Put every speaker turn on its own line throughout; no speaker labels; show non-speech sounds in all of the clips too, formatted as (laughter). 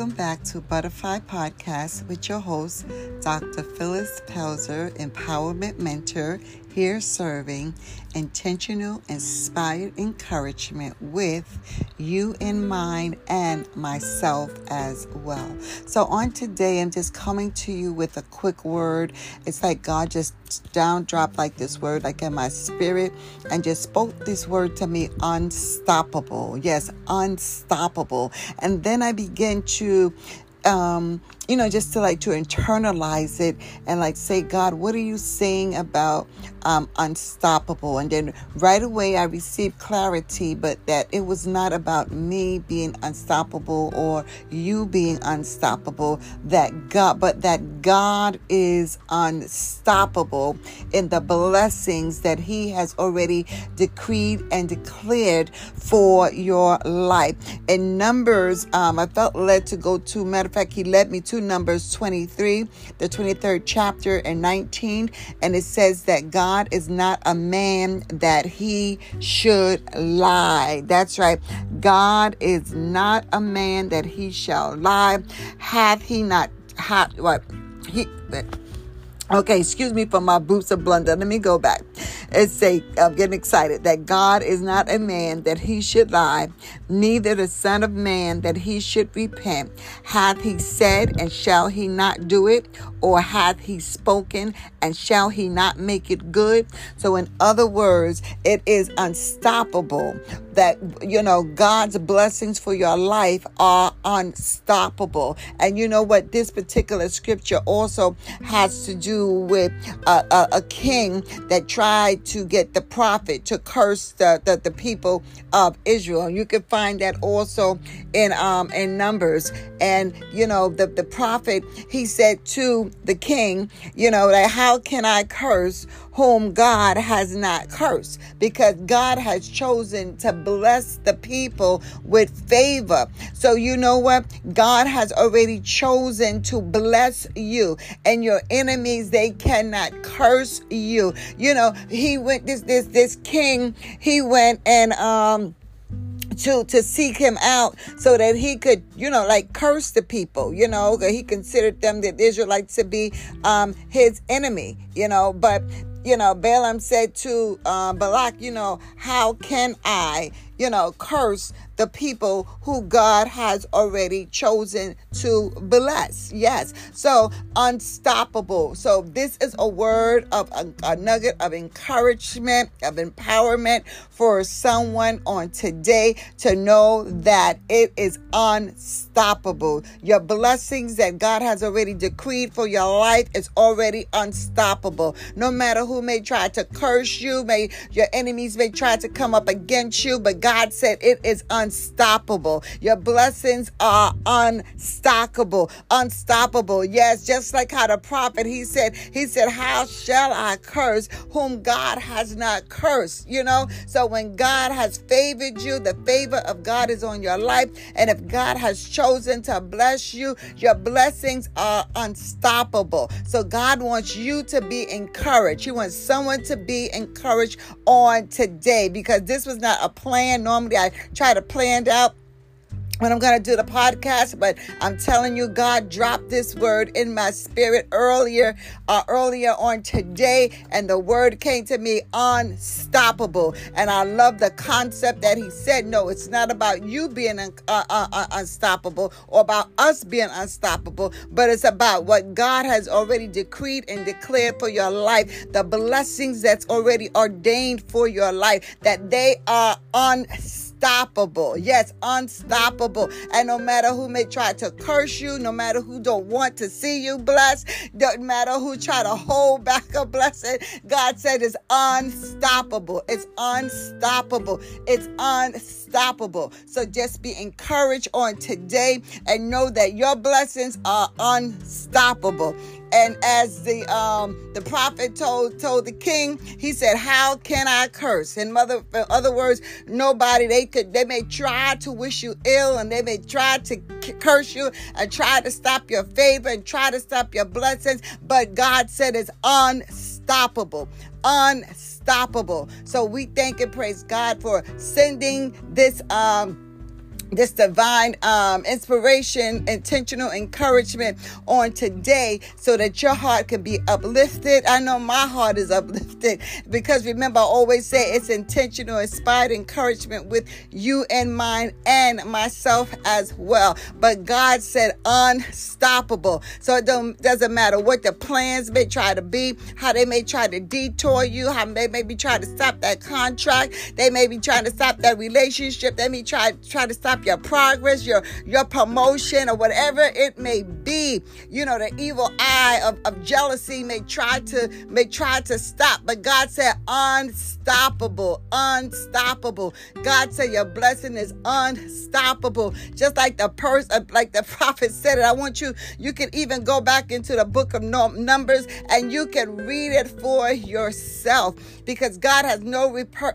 Welcome back to Butterfly Podcast with your host, Dr. Phyllis Pelzer, Empowerment Mentor, here serving intentional, inspired encouragement with you in mind and myself as well. So, on today, I'm just coming to you with a quick word. It's like God just down dropped like this word, like in my spirit, and just spoke this word to me unstoppable. Yes, unstoppable. And then I began to um, you know, just to like to internalize it and like say, God, what are you saying about um, unstoppable? And then right away I received clarity, but that it was not about me being unstoppable or you being unstoppable. That God, but that God is unstoppable in the blessings that He has already decreed and declared for your life. In Numbers, um, I felt led to go to. Matter of fact, He led me to Numbers 23, the 23rd chapter and 19. And it says that God is not a man that he should lie. That's right. God is not a man that he shall lie. Hath he not, had what? He, Okay, excuse me for my boots of blunder. Let me go back and say, I'm getting excited that God is not a man that he should lie, neither the Son of Man that he should repent. Hath he said, and shall he not do it? Or hath he spoken, and shall he not make it good? So, in other words, it is unstoppable that, you know, God's blessings for your life are unstoppable. And you know what? This particular scripture also has to do with a, a, a king that tried to get the prophet to curse the, the, the people of Israel. And You can find that also in um in Numbers. And you know, the, the prophet he said to the king, you know, that how can I curse whom God has not cursed? Because God has chosen to bless the people with favor. So you know what? God has already chosen to bless you and your enemies they cannot curse you. You know, he went this this this king, he went and um to to seek him out so that he could you know like curse the people you know he considered them the israelites to be um his enemy you know but you know balaam said to uh, balak you know how can i you know curse the people who God has already chosen to bless. Yes. So unstoppable. So this is a word of a, a nugget of encouragement, of empowerment for someone on today to know that it is unstoppable. Your blessings that God has already decreed for your life is already unstoppable. No matter who may try to curse you, may your enemies may try to come up against you, but God said it is unstoppable. Your blessings are unstoppable, unstoppable. Yes, just like how the prophet he said, he said, How shall I curse whom God has not cursed? You know, so when God has favored you, the favor of God is on your life. And if God has chosen to bless you, your blessings are unstoppable. So God wants you to be encouraged. He wants someone to be encouraged on today because this was not a plan. Normally, I try to plan out when I'm going to do the podcast, but I'm telling you, God dropped this word in my spirit earlier, uh, earlier on today, and the word came to me unstoppable. And I love the concept that He said, no, it's not about you being un- uh, uh, uh unstoppable or about us being unstoppable, but it's about what God has already decreed and declared for your life, the blessings that's already ordained for your life, that they are unstoppable unstoppable. Yes, unstoppable. And no matter who may try to curse you, no matter who don't want to see you blessed, doesn't matter who try to hold back a blessing, God said it's unstoppable. It's unstoppable. It's unstoppable. So just be encouraged on today and know that your blessings are unstoppable. And as the um the prophet told told the king, he said, "How can I curse?" In other in other words, nobody they could they may try to wish you ill and they may try to curse you and try to stop your favor and try to stop your blessings, but God said it's unstoppable, unstoppable. So we thank and praise God for sending this um this divine um, inspiration, intentional encouragement on today so that your heart can be uplifted. I know my heart is (laughs) uplifted because remember, I always say it's intentional, inspired encouragement with you in mind and myself as well. But God said unstoppable. So it doesn't matter what the plans may try to be, how they may try to detour you, how they may be trying to stop that contract, they may be trying to stop that relationship, they may try, try to stop your progress, your your promotion, or whatever it may be. You know, the evil eye of, of jealousy may try to may try to stop, but God said unstoppable, unstoppable. God said your blessing is unstoppable. Just like the person, uh, like the (laughs) prophet said it. I want you, you can even go back into the book of Numbers and you can read it for yourself because God has no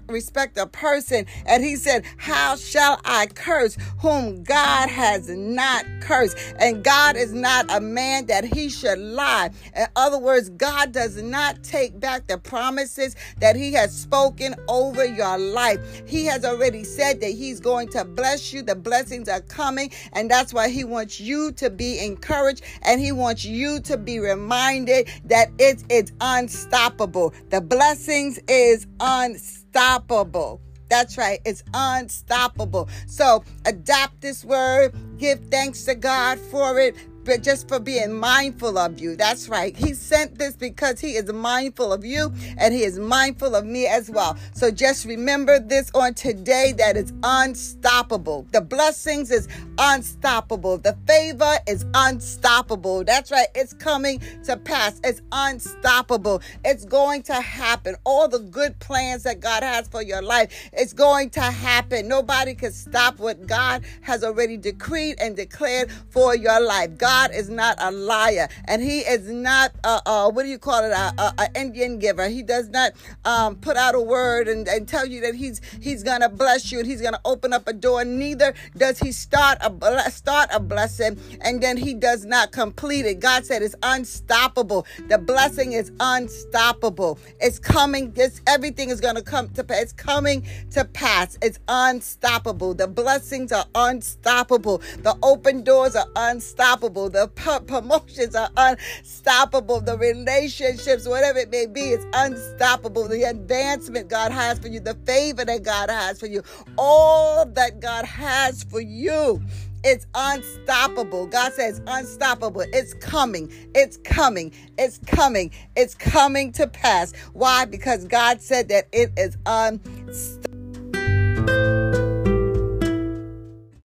respect of person. And he said, How shall I curse whom God has not cursed? And God is not a man that he should lie. In other words, God does not take back the promises that he has spoken over your life. He has already said that he's going to bless you. The blessings are coming. And that's why he wants you to be encouraged and he wants you to be reminded that it's, it's unstoppable. The blessings is unstoppable. That's right. It's unstoppable. So adopt this word. Give thanks to God for it but just for being mindful of you. That's right. He sent this because he is mindful of you and he is mindful of me as well. So just remember this on today that it's unstoppable. The blessings is unstoppable. The favor is unstoppable. That's right. It's coming to pass. It's unstoppable. It's going to happen. All the good plans that God has for your life, it's going to happen. Nobody can stop what God has already decreed and declared for your life. God God is not a liar, and He is not a, a what do you call it? A, a, a Indian giver. He does not um, put out a word and, and tell you that He's He's gonna bless you and He's gonna open up a door. Neither does He start a start a blessing and then He does not complete it. God said it's unstoppable. The blessing is unstoppable. It's coming. This everything is gonna come to pass. It's coming to pass. It's unstoppable. The blessings are unstoppable. The open doors are unstoppable the promotions are unstoppable, the relationships, whatever it may be, is unstoppable. The advancement God has for you, the favor that God has for you, all that God has for you. It's unstoppable. God says unstoppable. It's coming. It's coming. It's coming. It's coming to pass. Why? Because God said that it is unstoppable.